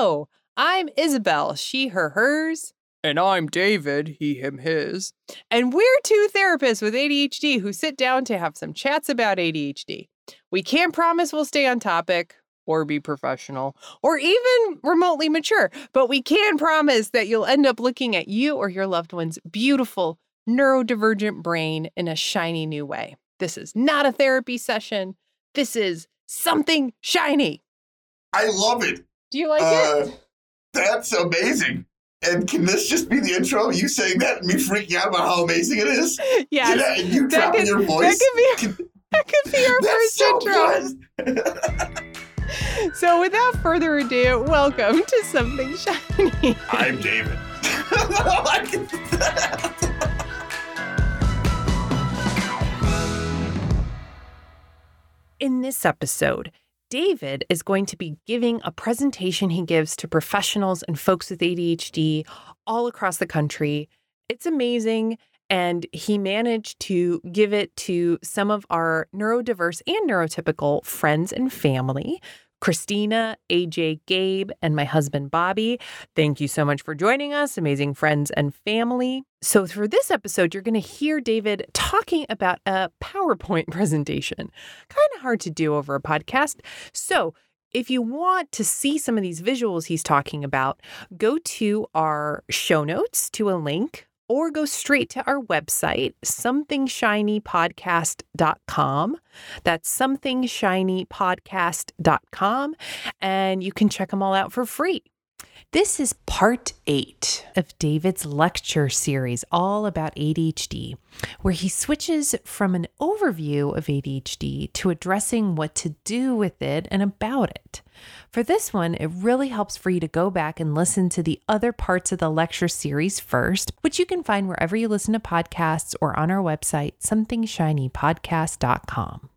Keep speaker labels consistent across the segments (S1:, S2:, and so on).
S1: Hello, I'm Isabel, she, her, hers.
S2: And I'm David, he, him, his.
S1: And we're two therapists with ADHD who sit down to have some chats about ADHD. We can't promise we'll stay on topic or be professional or even remotely mature, but we can promise that you'll end up looking at you or your loved one's beautiful neurodivergent brain in a shiny new way. This is not a therapy session. This is something shiny.
S3: I love it.
S1: Do you like
S3: Uh,
S1: it?
S3: That's amazing. And can this just be the intro? You saying that and me freaking out about how amazing it is?
S1: Yes.
S3: Yeah, and you
S1: that
S3: dropping
S1: could-
S3: your
S1: That
S3: voice.
S1: could be that could be our
S3: That's
S1: first
S3: so
S1: intro. So without further ado, welcome to something shiny.
S3: I'm David.
S1: In this episode, David is going to be giving a presentation he gives to professionals and folks with ADHD all across the country. It's amazing. And he managed to give it to some of our neurodiverse and neurotypical friends and family. Christina, AJ, Gabe, and my husband, Bobby. Thank you so much for joining us, amazing friends and family. So, for this episode, you're going to hear David talking about a PowerPoint presentation. Kind of hard to do over a podcast. So, if you want to see some of these visuals he's talking about, go to our show notes to a link or go straight to our website, somethingshinypodcast.com. That's somethingshinypodcast.com, and you can check them all out for free. This is part eight of David's lecture series, all about ADHD, where he switches from an overview of ADHD to addressing what to do with it and about it. For this one, it really helps for you to go back and listen to the other parts of the lecture series first, which you can find wherever you listen to podcasts or on our website, somethingshinypodcast.com.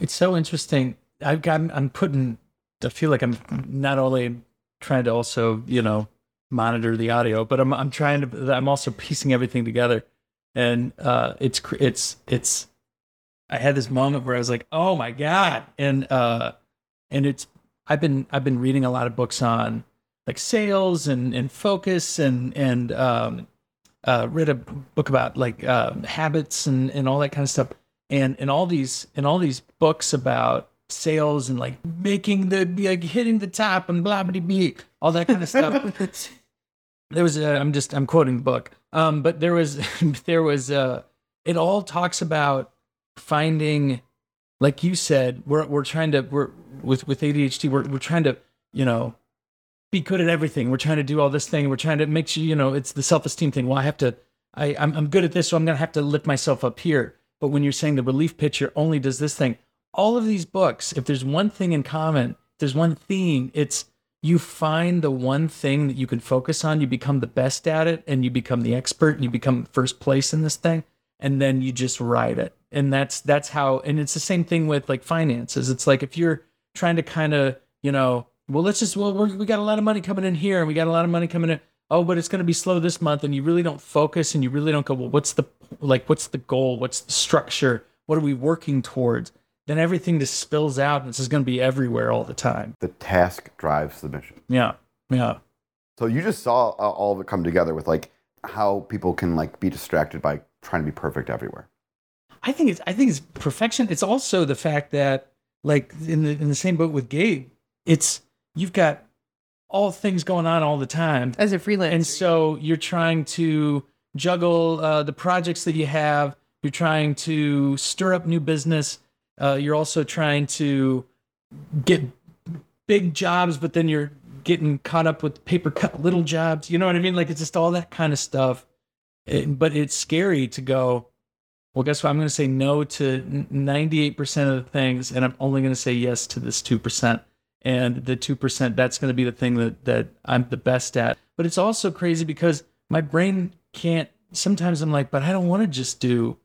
S4: It's so interesting. I've got. I'm putting. I feel like I'm not only trying to also, you know, monitor the audio, but I'm I'm trying to. I'm also piecing everything together, and uh, it's it's it's. I had this moment where I was like, "Oh my god!" and uh, and it's. I've been I've been reading a lot of books on like sales and and focus and and um, uh, read a book about like uh, habits and and all that kind of stuff and and all these and all these books about sales and like making the like hitting the top and blah blah blah all that kind of stuff. there was a, I'm just I'm quoting the book, um, but there was there was uh, it all talks about finding, like you said, we're we're trying to we're with with ADHD we're we're trying to you know be good at everything. We're trying to do all this thing. We're trying to make sure you know it's the self esteem thing. Well, I have to. I I'm, I'm good at this, so I'm gonna have to lift myself up here. But when you're saying the relief pitcher only does this thing, all of these books, if there's one thing in common, there's one theme, it's you find the one thing that you can focus on, you become the best at it, and you become the expert, and you become first place in this thing, and then you just ride it. And that's that's how. And it's the same thing with like finances. It's like if you're trying to kind of you know, well, let's just well we got a lot of money coming in here, and we got a lot of money coming in. Oh, but it's going to be slow this month, and you really don't focus, and you really don't go. Well, what's the like? What's the goal? What's the structure? What are we working towards? Then everything just spills out, and it's just going to be everywhere all the time.
S5: the task drives the mission.
S4: Yeah, yeah.
S5: So you just saw uh, all of it come together with like how people can like be distracted by trying to be perfect everywhere.
S4: I think it's I think it's perfection. It's also the fact that like in the in the same boat with Gabe, it's you've got all things going on all the time.
S1: As a freelancer.
S4: And so you're trying to juggle uh, the projects that you have. You're trying to stir up new business. Uh, you're also trying to get big jobs, but then you're getting caught up with paper cut little jobs. You know what I mean? Like it's just all that kind of stuff. It- but it's scary to go. Well, guess what? I'm going to say no to 98% of the things, and I'm only going to say yes to this 2% and the 2% that's going to be the thing that that I'm the best at but it's also crazy because my brain can't sometimes I'm like but I don't want to just do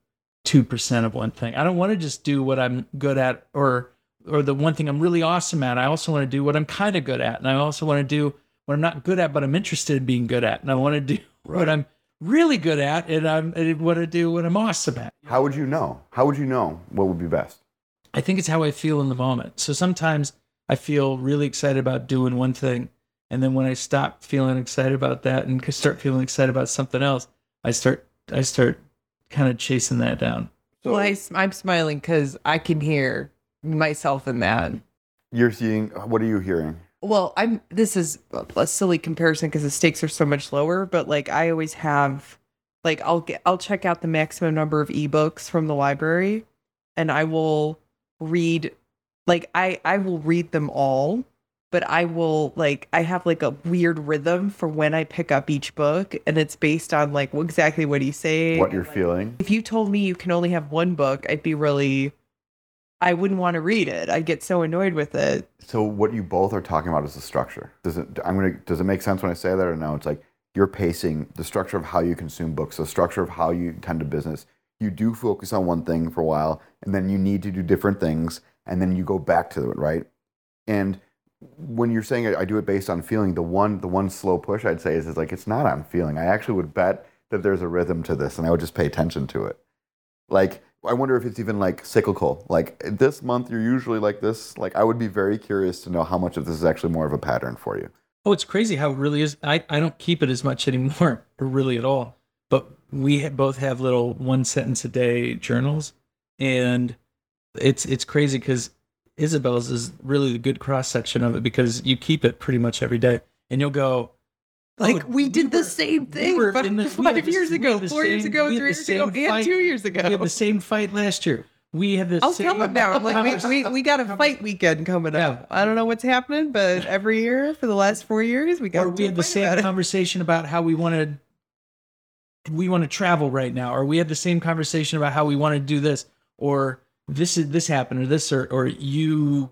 S4: 2% of one thing I don't want to just do what I'm good at or or the one thing I'm really awesome at I also want to do what I'm kind of good at and I also want to do what I'm not good at but I'm interested in being good at and I want to do what I'm really good at and I'm, I want to do what I'm awesome at
S5: How would you know? How would you know what would be best?
S4: I think it's how I feel in the moment. So sometimes I feel really excited about doing one thing, And then when I stop feeling excited about that and start feeling excited about something else, I start I start kind of chasing that down.
S6: well, I, am smiling because I can hear myself in that.
S5: You're seeing. What are you hearing?
S6: Well, I'm. This is a silly comparison because the stakes are so much lower. But like, I always have, like, I'll get, I'll check out the maximum number of ebooks from the library, and I will read, like, I I will read them all. But I will like I have like a weird rhythm for when I pick up each book, and it's based on like exactly what he's saying.
S5: What you're feeling?
S6: If you told me you can only have one book, I'd be really I wouldn't want to read it. I'd get so annoyed with it.
S5: So what you both are talking about is the structure. Does it? I'm gonna. Does it make sense when I say that or no? It's like you're pacing the structure of how you consume books, the structure of how you tend to business. You do focus on one thing for a while, and then you need to do different things, and then you go back to it, right? And when you're saying I do it based on feeling, the one the one slow push I'd say is, is like it's not on feeling. I actually would bet that there's a rhythm to this, and I would just pay attention to it. Like I wonder if it's even like cyclical. Like this month, you're usually like this. Like I would be very curious to know how much of this is actually more of a pattern for you.
S4: Oh, it's crazy how it really is. I, I don't keep it as much anymore, or really at all. But we both have little one sentence a day journals, and it's it's crazy because Isabel's is really the good cross section of it because you keep it pretty much every day, and you'll go.
S6: Oh, like
S4: "Oh,
S6: we did the
S4: were-
S6: same
S4: we
S6: thing
S4: in the-
S6: five
S4: the-
S6: years
S4: we
S6: ago,
S4: the
S6: four years ago, three years ago,
S4: same
S6: and two years ago.
S4: We had the same fight last year. We had the
S6: I'll
S4: same.
S6: tell them now. I'm like, we, we, we got a fight weekend coming up. I don't know what's happening, but every year for the last four years, we got
S4: or we had the same
S6: about it.
S4: conversation about how we wanted we want to travel right now or we had the same conversation about how we want to do this or this is this happened or this or or you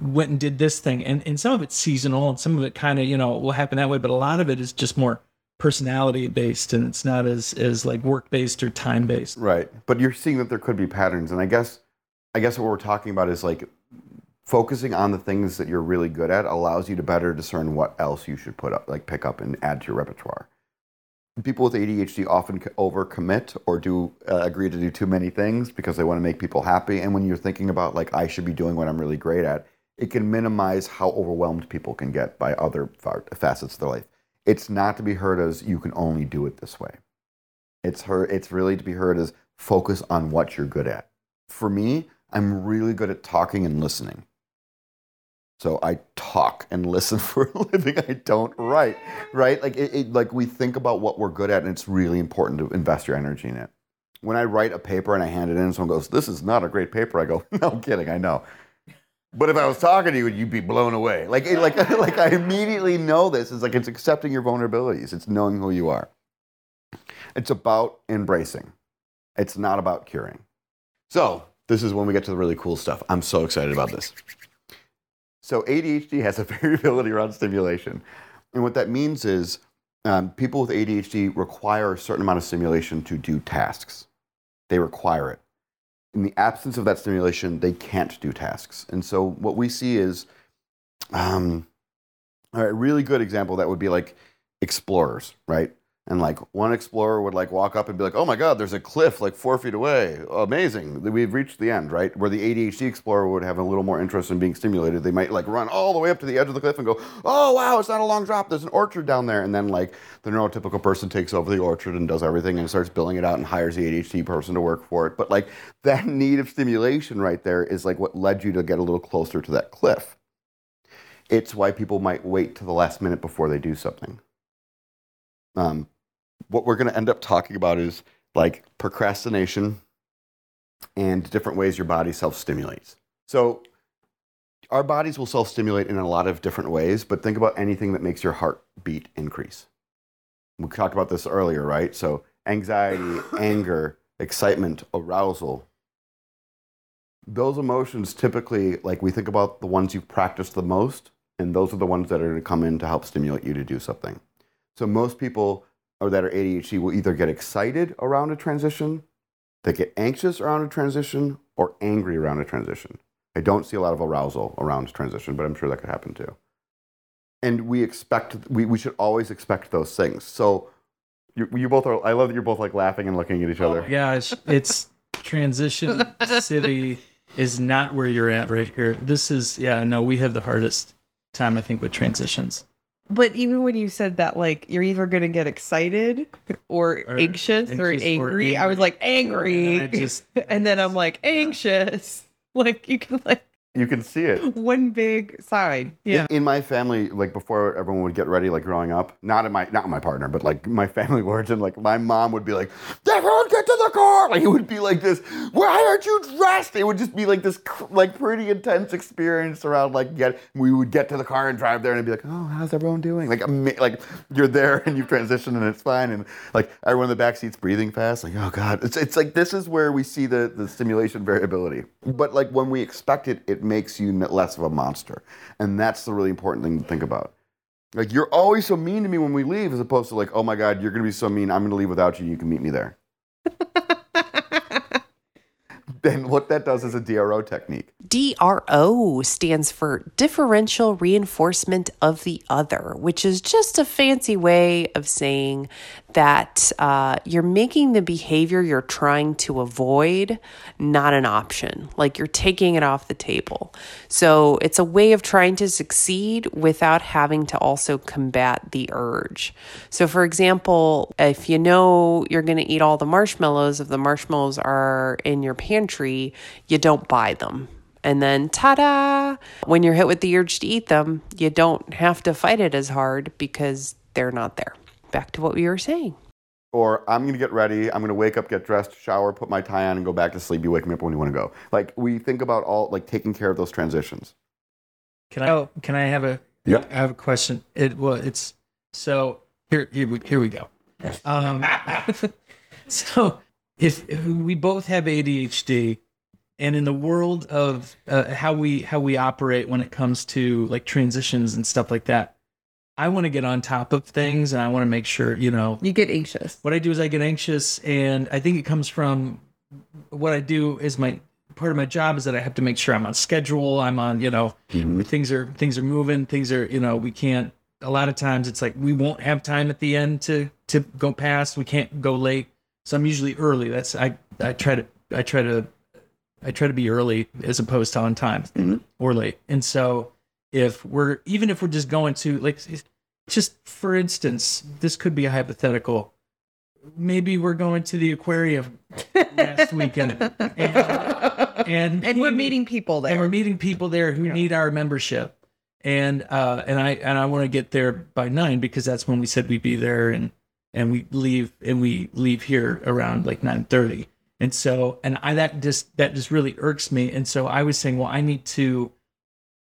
S4: went and did this thing and and some of it's seasonal and some of it kind of you know will happen that way but a lot of it is just more personality based and it's not as as like work based or time based
S5: Right. But you're seeing that there could be patterns, and I guess I guess what we're talking about is like focusing on the things that you're really good at allows you to better discern what else you should put up, like pick up and add to your repertoire. People with ADHD often overcommit or do uh, agree to do too many things because they want to make people happy. And when you're thinking about like I should be doing what I'm really great at, it can minimize how overwhelmed people can get by other facets of their life. It's not to be heard as you can only do it this way. It's her. It's really to be heard as focus on what you're good at. For me, I'm really good at talking and listening. So I talk and listen for a living. I don't write, right? Like it, it, like we think about what we're good at, and it's really important to invest your energy in it. When I write a paper and I hand it in, and someone goes, "This is not a great paper," I go, "No I'm kidding, I know." But if I was talking to you, you'd be blown away. Like, it- like, like I immediately know this. It's like it's accepting your vulnerabilities. It's knowing who you are. It's about embracing. It's not about curing. So this is when we get to the really cool stuff. I'm so excited about this. So ADHD has a variability around stimulation, and what that means is um, people with ADHD require a certain amount of stimulation to do tasks. They require it. In the absence of that stimulation, they can't do tasks. And so what we see is, um, a really good example that would be like explorers, right? And like one explorer would like walk up and be like, "Oh my God, there's a cliff like four feet away. Amazing, we've reached the end." Right? Where the ADHD explorer would have a little more interest in being stimulated, they might like run all the way up to the edge of the cliff and go, "Oh wow, it's not a long drop. There's an orchard down there." And then like the neurotypical person takes over the orchard and does everything and starts billing it out and hires the ADHD person to work for it. But like that need of stimulation right there is like what led you to get a little closer to that cliff. It's why people might wait to the last minute before they do something. Um, what we're going to end up talking about is like procrastination and different ways your body self stimulates. So, our bodies will self stimulate in a lot of different ways, but think about anything that makes your heartbeat increase. We talked about this earlier, right? So, anxiety, anger, excitement, arousal. Those emotions typically, like we think about the ones you've practiced the most, and those are the ones that are going to come in to help stimulate you to do something. So, most people or that are ADHD will either get excited around a transition, they get anxious around a transition, or angry around a transition. I don't see a lot of arousal around transition, but I'm sure that could happen too. And we expect, we, we should always expect those things. So you, you both are, I love that you're both like laughing and looking at each other.
S4: yeah it's, it's transition city is not where you're at right here this is yeah no we have the hardest time i think with transitions
S6: But even when you said that, like you're either gonna get excited or,
S4: Or
S6: anxious, or
S4: anxious or
S6: angry, I was like angry,
S4: And just-
S6: and then I'm like anxious. Like you can like
S5: You can see it.
S6: one big sign. Yeah.
S5: In my family, like before everyone would get ready, like growing up, not in my not my partner, but like my family origin, like my mom would be like, "Everyone get to the car!" Like it would be like this. Why aren't you dressed? It would just be like this, like pretty intense experience around like get. We would get to the car and drive there, and be like, "Oh, how's everyone doing?" Like, ama- like you're there and you've transitioned and it's fine, and like everyone in the back seat's breathing fast. Like, oh god, it's it's like this is where we see the the stimulation variability. But like when we expect it, it makes you less of a monster, and that's the really important thing to think about. Like you're always so mean to me when we leave, as opposed to like, oh my god, you're gonna be so mean. I'm gonna leave without you. You can meet me there. Then what that does is a DRO technique.
S1: DRO stands for differential reinforcement of the other, which is just a fancy way of saying that uh, you're making the behavior you're trying to avoid not an option, like you're taking it off the table. So it's a way of trying to succeed without having to also combat the urge. So, for example, if you know you're going to eat all the marshmallows, if the marshmallows are in your pantry, you don't buy them. And then, ta da! When you're hit with the urge to eat them, you don't have to fight it as hard because they're not there. Back to what we were saying.
S5: Or I'm gonna get ready. I'm gonna wake up, get dressed, shower, put my tie on, and go back to sleep. You wake me up when you want to go. Like we think about all like taking care of those transitions.
S4: Can I?
S6: Oh.
S4: Can I have a?
S5: Yeah.
S4: I have a question. It well, it's so here. Here we here we go. Um, so if, if we both have ADHD, and in the world of uh, how we how we operate when it comes to like transitions and stuff like that, I want to get on top of things, and I want to make sure you know
S6: You get anxious.
S4: what I do is I get anxious, and I think it comes from what I do is my part of my job is that I have to make sure I'm on schedule. I'm on, you know, mm-hmm. things are things are moving, things are, you know, we can't. A lot of times it's like we won't have time at the end to to go past. We can't go late, so I'm usually early. That's I I try to I try to I try to be early as opposed to on time mm-hmm. or late. And so if we're even if we're just going to like just for instance, this could be a hypothetical. Maybe we're going to the aquarium last weekend, and, and
S6: And we're meeting people there,
S4: and we're meeting people there who need our membership, and uh, and I and I want to get there by nine because that's when we said we'd be there, and and we leave and we leave here around like nine thirty, and so and I that just that just really irks me, and so I was saying, well, I need to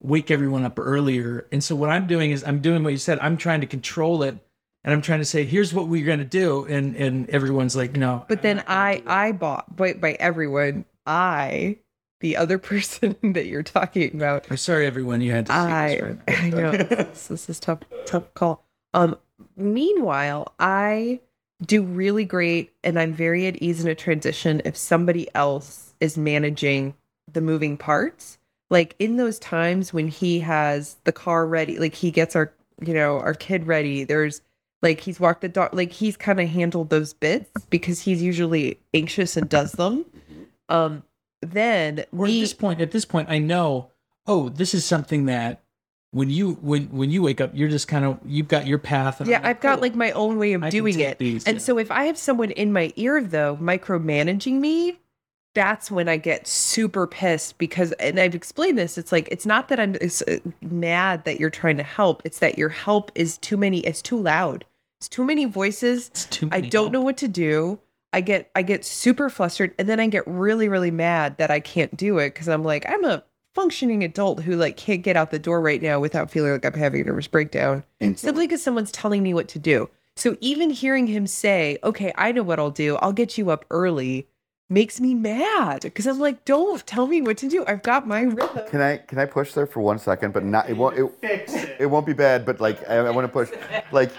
S4: wake everyone up earlier, and so what I'm doing is I'm doing what you said, I'm trying to control it. And I'm trying to say, here's what we're gonna do, and and everyone's like, no.
S6: But then I I bought by by everyone. I the other person that you're talking about.
S4: I'm sorry, everyone, you had to.
S6: I
S4: this, right?
S6: I know this, this is tough tough call. Um meanwhile, I do really great and I'm very at ease in a transition if somebody else is managing the moving parts. Like in those times when he has the car ready, like he gets our you know, our kid ready, there's like he's walked the dog like he's kind of handled those bits because he's usually anxious and does them. Um then
S4: We're
S6: me-
S4: at this point. At this point, I know. Oh, this is something that when you when when you wake up, you're just kind of you've got your path. and
S6: Yeah,
S4: like,
S6: I've got
S4: cool.
S6: like my own way of
S4: I
S6: doing it.
S4: these,
S6: and
S4: yeah.
S6: so if I have someone in my ear though micromanaging me, that's when I get super pissed because and I've explained this, it's like it's not that I'm it's, uh, mad that you're trying to help, it's that your help is too many, it's too loud. It's too many voices.
S4: It's too
S6: I don't
S4: help.
S6: know what to do. I get I get super flustered and then I get really really mad that I can't do it cuz I'm like I'm a functioning adult who like can't get out the door right now without feeling like I'm having a nervous breakdown simply because someone's telling me what to do. So even hearing him say, "Okay, I know what I'll do. I'll get you up early," makes me mad because I'm like, "Don't tell me what to do. I've got my rhythm."
S5: Can I can I push there for one second? But not it won't it, it. won't be bad. But like I, I want to push like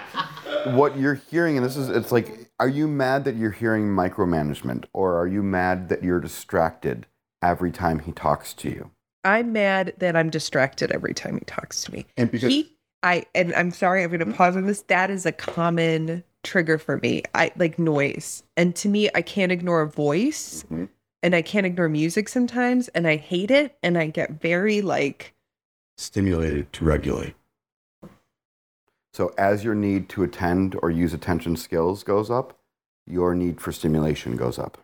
S5: what you're hearing, and this is it's like, are you mad that you're hearing micromanagement, or are you mad that you're distracted every time he talks to you?
S6: I'm mad that I'm distracted every time he talks to me.
S5: And because
S6: he i and i'm sorry i'm going to pause on this that is a common trigger for me i like noise and to me i can't ignore a voice
S5: Mhm.
S6: and i can't ignore music sometimes and i hate it and i get very like
S7: stimulated to regulate.
S5: So as your need to attend or use attention skills goes up, your need for stimulation goes up.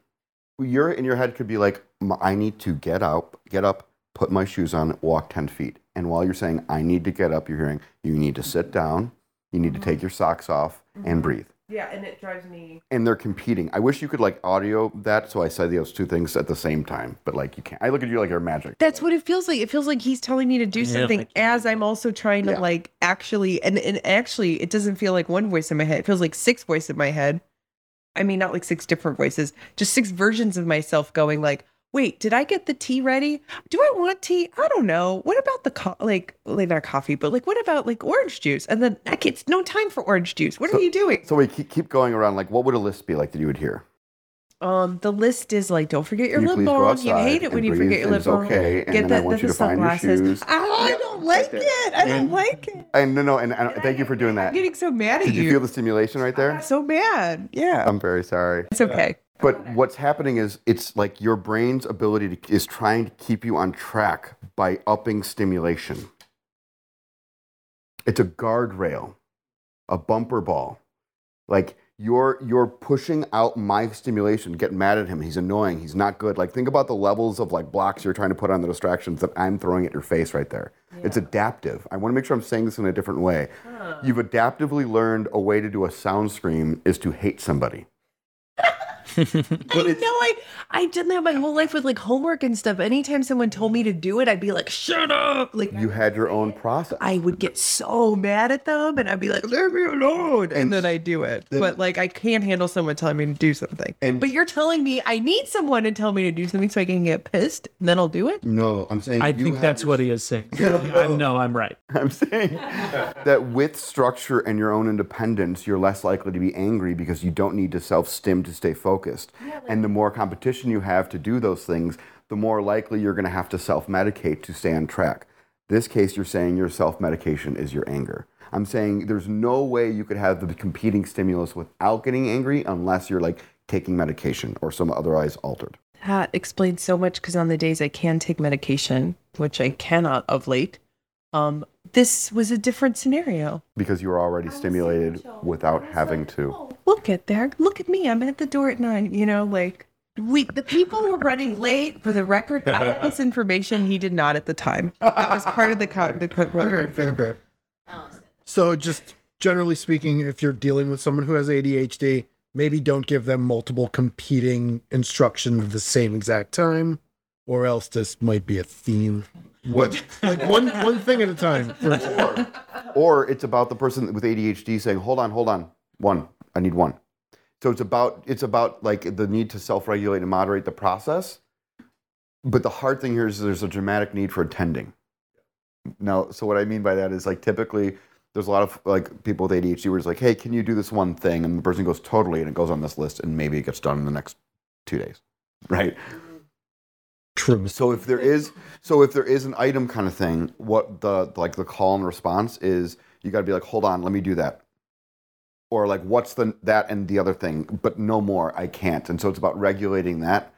S5: You're in your head could be like, I need to get up, get up, put my shoes on, walk 10 feet. And while you're saying, I need to get up, you're hearing, you need to sit down, you need to take your socks off and breathe.
S6: Yeah, and it drives me.
S5: And they're competing. I wish you could like audio that so I say those two things at the same time, but like you can't. I look at you like you're magic.
S6: That's what it feels like. It feels like he's telling me to do
S4: Yeah,
S6: something
S4: like-
S6: as I'm also trying to
S5: Yeah.
S6: like actually and, and actually it doesn't feel like one voice in my head. It feels like six voices in my head. I mean not like six different voices, just six versions of myself going like, wait, did I get the tea ready? Do I want tea? I don't know. What about the co- like like not coffee, but like what about like orange juice? And then like it's no time for orange juice. What
S5: So-
S6: are you doing?
S5: So we keep, keep going around like, what would a list be like that you would hear?
S6: Um, the list is like, don't forget your
S5: you
S6: lip balm. You hate it when you forget your lip balm.
S5: okay, and
S6: Get
S5: then I
S6: the, the,
S5: you
S6: the
S5: find your
S6: sunglasses.
S5: shoes.
S6: Oh, I don't like it. I don't
S5: And-
S6: like it.
S5: And no, no, and, and thank you for doing that.
S6: I'm getting so mad at
S5: Did you
S6: you.
S5: feel the stimulation right there?
S6: I'm so mad. Yeah.
S5: I'm very sorry.
S6: it's okay.
S5: But what's happening is it's like your brain's ability to, is trying to keep you on track by upping stimulation. It's a guardrail, a bumper ball. Like you're you're pushing out my stimulation, get mad at him. He's annoying. He's not good. Like think about the levels of like blocks you're trying to put on the distractions that I'm throwing at your face right there. It's adaptive. I want to make sure I'm saying this in a different way. You've adaptively learned a way to do a sound scream is to hate somebody.
S6: I know I I did that my whole life with like homework and stuff. Anytime someone told me to do it, I'd be like, shut up. Like
S5: You had your own process.
S6: I would get so mad at them and I'd be like, leave me alone. And,
S5: And
S6: then I do it. but like I can't handle someone telling me to do something.
S5: And-
S6: but you're telling me I need someone to tell me to do something so I can get pissed and then I'll do it.
S5: No, I'm saying
S4: I
S5: you
S4: think that's
S5: your-
S4: what he is saying. I know I'm right.
S5: I'm saying that with structure and your own independence, you're less likely to be angry because you don't need to self stim to stay focused. And the more competition you have to do those things, the more likely you're going to have to self medicate to stay on track. This case, you're saying your self medication is your anger. I'm saying there's no way you could have the competing stimulus without getting angry unless you're like taking medication or some otherwise altered.
S6: That explains so much because on the days I can take medication, which I cannot of late, um, this was a different scenario.
S5: Because you were already stimulated without having to.
S6: Look at there. Look at me. I'm at the door at nine. You know, like we the people were running late. For the record, I had this information. He did not at the time. That was part of the co- the co-
S7: Fair, fair, fair. So, just generally speaking, if you're dealing with someone who has ADHD, maybe don't give them multiple competing instructions at the same exact time, or else this might be a theme. What, like one one thing at a time.
S5: Or it's about the person with ADHD saying, "Hold on, hold on, one. I need one." So it's about it's about like the need to self-regulate and moderate the process. But the hard thing here is there's a dramatic need for attending. Now, so what I mean by that is like typically there's a lot of like people with ADHD where it's like, "Hey, can you do this one thing?" And the person goes, "Totally," and it goes on this list, and maybe it gets done in the next two days, right?
S7: True.
S5: So if there is, so if there is an item kind of thing, what the like the call and response is, you got to be like, hold on, let me do that, or like, what's the that and the other thing, but no more, I can't. And so it's about regulating that,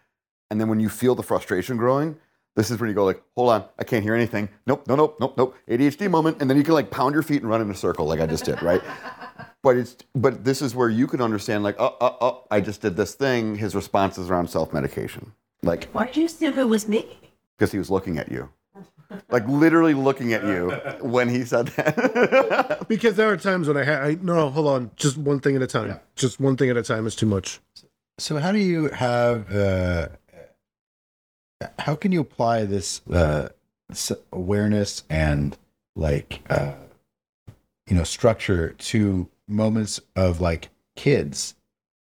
S5: and then when you feel the frustration growing, this is when you go like, hold on, I can't hear anything. Nope, no, nope, nope, nope. ADHD moment, and then you can like pound your feet and run in a circle like I just did, right? But it's but this is where you can understand like, oh, oh, oh, I just did this thing. His response is around self medication, like
S6: Why did you assume it was me?
S5: because he was looking at you. Like literally looking at you when he said that.
S7: Because there are times when I, ha- I no, hold on, just one thing at a time. Just one thing at a time is too much.
S8: So how do you have uh how can you apply this uh s- awareness and like uh you know structure to moments of like kids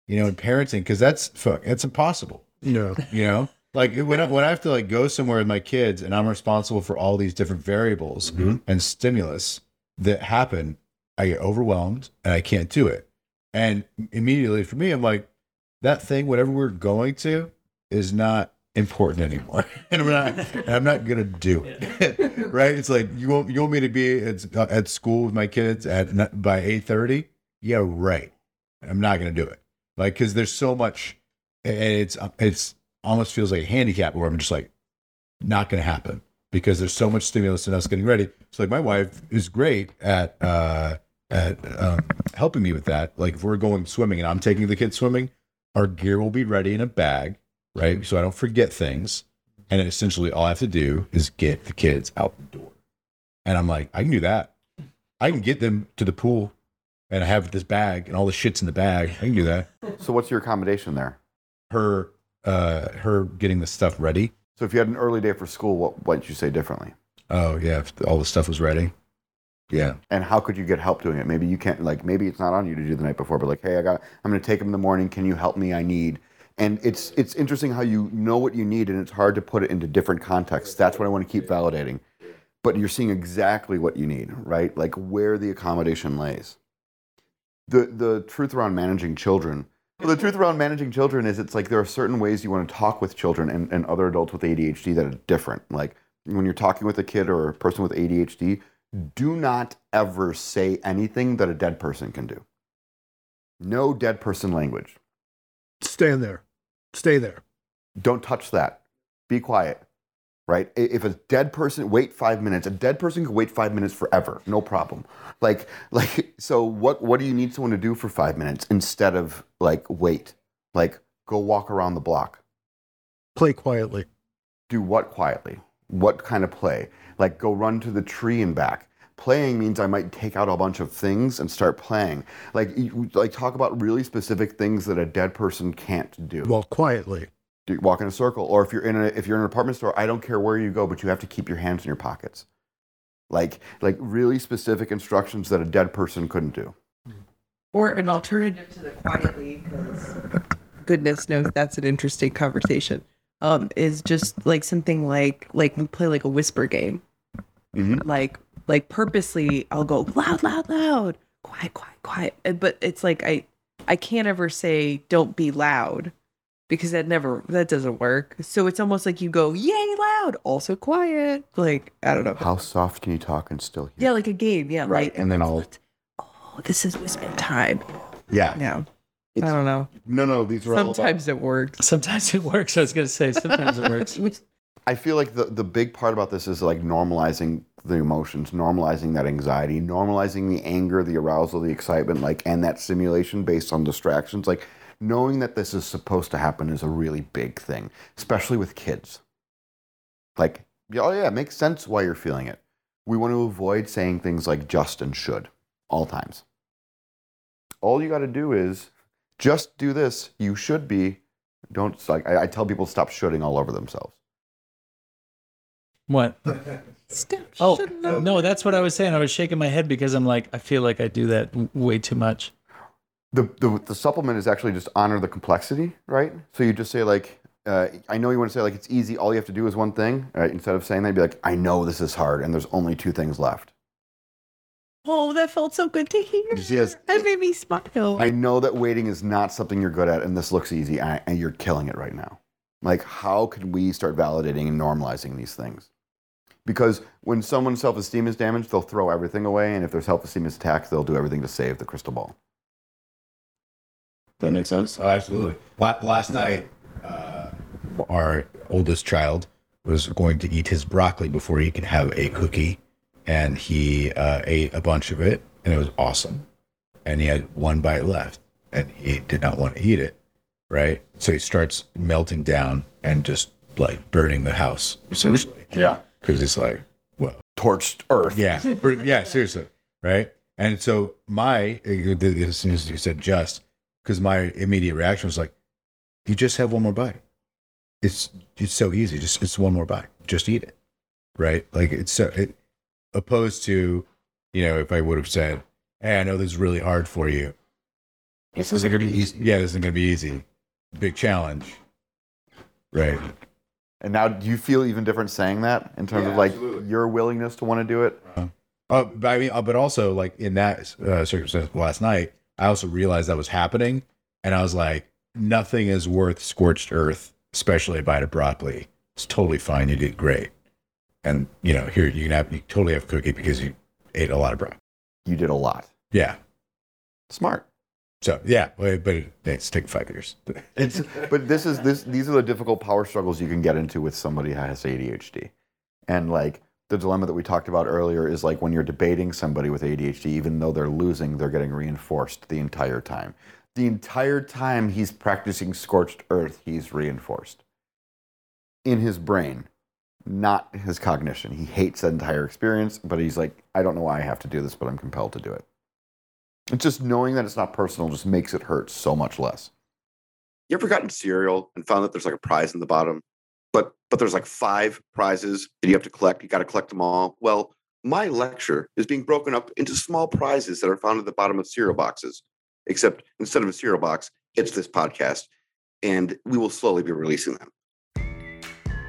S8: you know and parenting cuz that's fuck it's impossible
S7: No.
S8: you know? Like when I, when I have to like go somewhere with my kids and I'm responsible for all these different variables mm-hmm. and stimulus that happen I get overwhelmed and I can't do it. And immediately for me I'm like that thing whatever we're going to is not important anymore. And I'm not and I'm not gonna do it. Right? It's like you want you want me to be at, at school with my kids at by 8:30 yeah right. I'm not gonna do it. Like because there's so much it's it's almost feels like a handicap where I'm just like not gonna happen because there's so much stimulus in us getting ready. So like my wife is great at uh at um, helping me with that. Like if we're going swimming and I'm taking the kids swimming, our gear will be ready in a bag, right? So I don't forget things. And essentially, all I have to do is get the kids out the door. And I'm like, I can do that. I can get them to the pool and I have this bag and all the shit's in the bag. I can do that.
S5: So what's your accommodation there?
S8: Her, uh, her getting the stuff ready.
S5: So if you had an early day for school, what would you say differently?
S8: Oh yeah, if all the stuff was ready. Yeah.
S5: And how could you get help doing it? Maybe you can't like maybe it's not on you to do the night before, but like, hey, I got I'm gonna take them in the morning. Can you help me? I need. And it's it's interesting how you know what you need, and it's hard to put it into different contexts. That's what I want to keep validating. But you're seeing exactly what you need, right? Like where the accommodation lays. The the truth around managing children. Well, the truth around managing children is it's like there are certain ways you want to talk with children and, and other adults with ADHD that are different. Like when you're talking with a kid or a person with ADHD, do not ever say anything that a dead person can do. No dead person language.
S7: Stand there. Stay there.
S5: Don't touch that. Be quiet. Right? If a dead person wait five minutes, a dead person can wait five minutes forever, no problem. Like, like, so what? What do you need someone to do for five minutes instead of like wait? Like, go walk around the block.
S7: Play quietly.
S5: do what quietly? What kind of play? Like go run to the tree and back. Playing means I might take out a bunch of things and start playing. Like you- like talk about really specific things that a dead person can't do.
S7: Well, quietly.
S5: Walk in a circle, or if you're in a if you're in an apartment store, I don't care where you go, but you have to keep your hands in your pockets. Like like really specific instructions that a dead person couldn't do.
S6: Or an alternative to the quietly, because goodness knows that's an interesting conversation. Um, is just like something like like we play like a whisper game.
S5: Mhm.
S6: Like like purposely, I'll go loud, loud, loud, quiet, quiet, quiet. But it's like I I can't ever say don't be loud because that never that doesn't work. So it's almost like you go yay loud, also quiet. Like I don't know.
S5: How soft can you talk and still hear?
S6: Yeah, like a game. Yeah,
S8: Right.
S6: like
S8: And then I'll
S6: oh, this is whisper time.
S8: yeah.
S6: Yeah. I don't know.
S8: No, no, these are all about-
S6: Sometimes it works.
S4: Sometimes it works. I was gonna say sometimes it works.
S5: I feel like the, the big part about this is like normalizing the emotions, normalizing that anxiety, normalizing the anger, the arousal, the excitement, like and that simulation based on distractions. Like knowing that this is supposed to happen is a really big thing, especially with kids. Like, yeah, oh yeah, it makes sense why you're feeling it. We want to avoid saying things like just and should all times. All you got to do is just do this. You should be. Don't like I, I tell people stop shoulding all over themselves.
S4: What?
S6: Stop.
S4: Oh
S6: shouldn't oh.
S4: no, that's what I was saying. I was shaking my head because I'm like, I feel like I do that w- way too much.
S5: The, the the supplement is actually just honor the complexity, right? So you just say like, uh, I know you want to say like it's easy. All you have to do is one thing, right? Instead of saying that, you'd be like, I know this is hard, and there's only two things left.
S6: Oh, that felt so good to hear.
S5: Yes.
S6: That made me smile.
S5: I know that waiting is not something you're good at, and this looks easy, and, and you're killing it right now. Like, how can we start validating and normalizing these things? Because when someone's self esteem is damaged, they'll throw everything away, and if their self esteem is attacked, they'll do everything to save the crystal ball.
S8: That makes sense. Oh, absolutely. La- Last night, uh, our oldest child was going to eat his broccoli before he could have a cookie, and he uh, ate a bunch of it, and it was awesome. And he had one bite left, and he did not want to eat it. Right, so he starts melting down and just like burning the house, essentially.
S7: Yeah.
S8: because it's like, well,
S5: Torched earth.
S8: yeah, yeah, seriously, right? And so my as soon as you said just, because my immediate reaction was like, you just have one more bite. It's it's so easy. Just it's one more bite. Just eat it, right? Like it's so it, opposed to, you know, if I would have said, hey, I know this is really hard for you. This isn't gonna be easy. Yeah, this isn't gonna be easy. Big challenge, right?
S5: And now, do you feel even different saying that in terms
S8: Yeah,
S5: of like
S8: absolutely.
S5: your willingness to want to do it?
S8: Uh, but I mean, uh, but also like in that uh, circumstance last night, I also realized that was happening, and I was like, nothing is worth scorched earth, especially a bite of broccoli. It's totally fine. You did great, and you know, here you can have you totally have cookie because you ate a lot of broccoli.
S5: You did a lot.
S8: Yeah.
S5: Smart.
S8: So yeah, but but it, it's taken five years.
S5: It's, but this is this. These are the difficult power struggles you can get into with somebody who has ADHD, and like the dilemma that we talked about earlier is like when you're debating somebody with ADHD, even though they're losing, they're getting reinforced the entire time. The entire time he's practicing scorched earth, he's reinforced in his brain, not his cognition. He hates that entire experience, but he's like, I don't know why I have to do this, but I'm compelled to do it. It's just knowing that it's not personal just makes it hurt so much less.
S9: You ever gotten cereal and found that there's like a prize in the bottom, but but there's like five prizes that you have to collect. You got to collect them all. Well, my lecture is being broken up into small prizes that are found at the bottom of cereal boxes. Except instead of a cereal box, it's this podcast, and we will slowly be releasing them.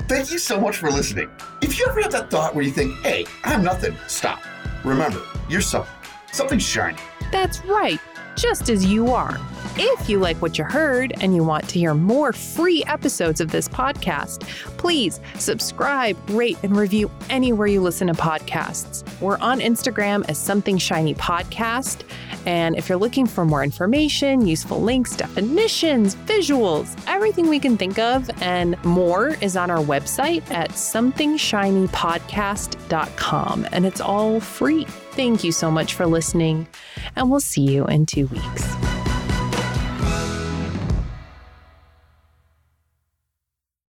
S3: Thank you so much for listening. If you ever have that thought where you think, hey, I'm nothing, stop. Remember, you're something. Something shiny.
S1: That's right, just as you are. If you like what you heard and you want to hear more free episodes of this podcast, please subscribe, rate, and review anywhere you listen to podcasts. We're on Instagram as Something Shiny Podcast. And if you're looking for more information, useful links, definitions, visuals, everything we can think of and more is on our website at somethingshinypodcast.com. And it's all free. Thank you so much for listening, and we'll see you in two weeks.